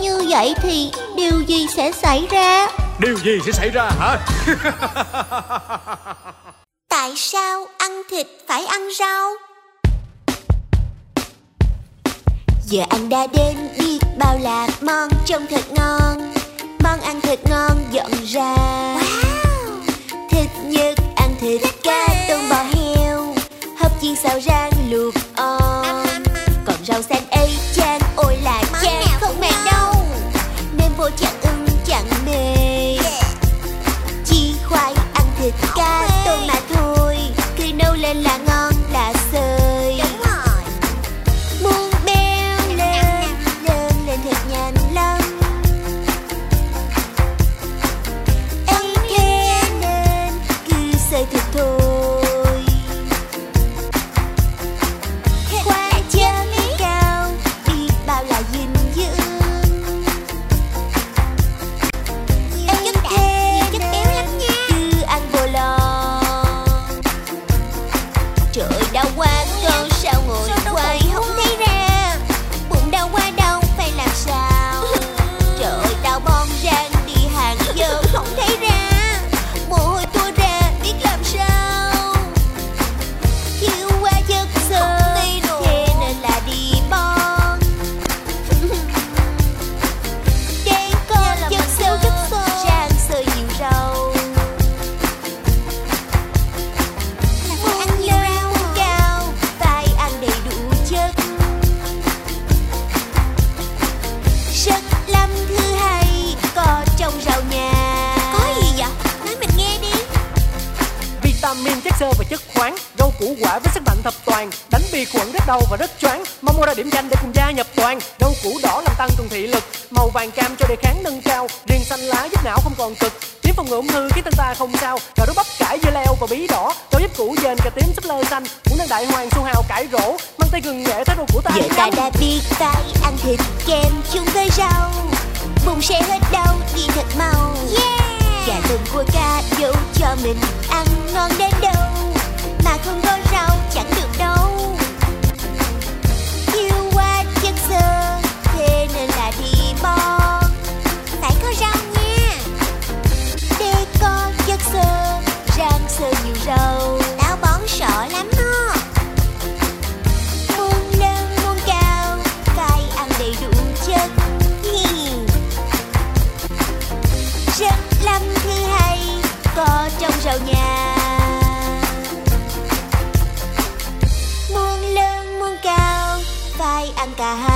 như vậy thì điều gì sẽ xảy ra? Điều gì sẽ xảy ra hả? Tại sao ăn thịt phải ăn rau? Giờ anh đã đến biết bao là món trông thật ngon Món ăn thật ngon dọn ra wow. Thịt nhất ăn thịt cá tôm bò heo Hấp chiên xào rang luộc on Còn rau xanh lên là ngon là sơi Muốn béo lên Lên lên thật nhanh lắm ấy thế nên cứ sơi thịt thôi Vitamin, chất xơ và chất khoáng. Rau củ quả với sức mạnh thập toàn. Đánh vi khuẩn rất đau và rất choáng. Mong mua ra điểm danh để cùng gia nhập toàn. Rau củ đỏ làm tăng cường thị lực. Màu vàng cam cho đề kháng nâng cao. Riêng xanh lá giúp não không còn cực. Tím phòng ngừa ung thư khiến ta không sao. Gạo đốt bắp cải dưa leo và bí đỏ. Rau giúp củ dền cà tím súp lơ xanh. Muốn nâng đại hoàng su hào cải rổ. Mang tay gừng nghệ thái rau củ ta Giờ ta đã biết phải ăn thịt kem chung với rau. Bụng sẽ hết đau đi thật mau. Gà tôm cua cá dấu cho mình ăn ngon đến đâu Mà không có rau chẳng được đâu. Thiếu quá chất xơ, Thế nên là đi bo Phải có rau nha. Để có chất xơ, Rang sơ nhiều rau. Táo bón sợ lắm nó. Muốn nâng muốn cao cay ăn đầy đủ chất. Hi. Rất lắm thứ hay Có trong rau nhà. Muốn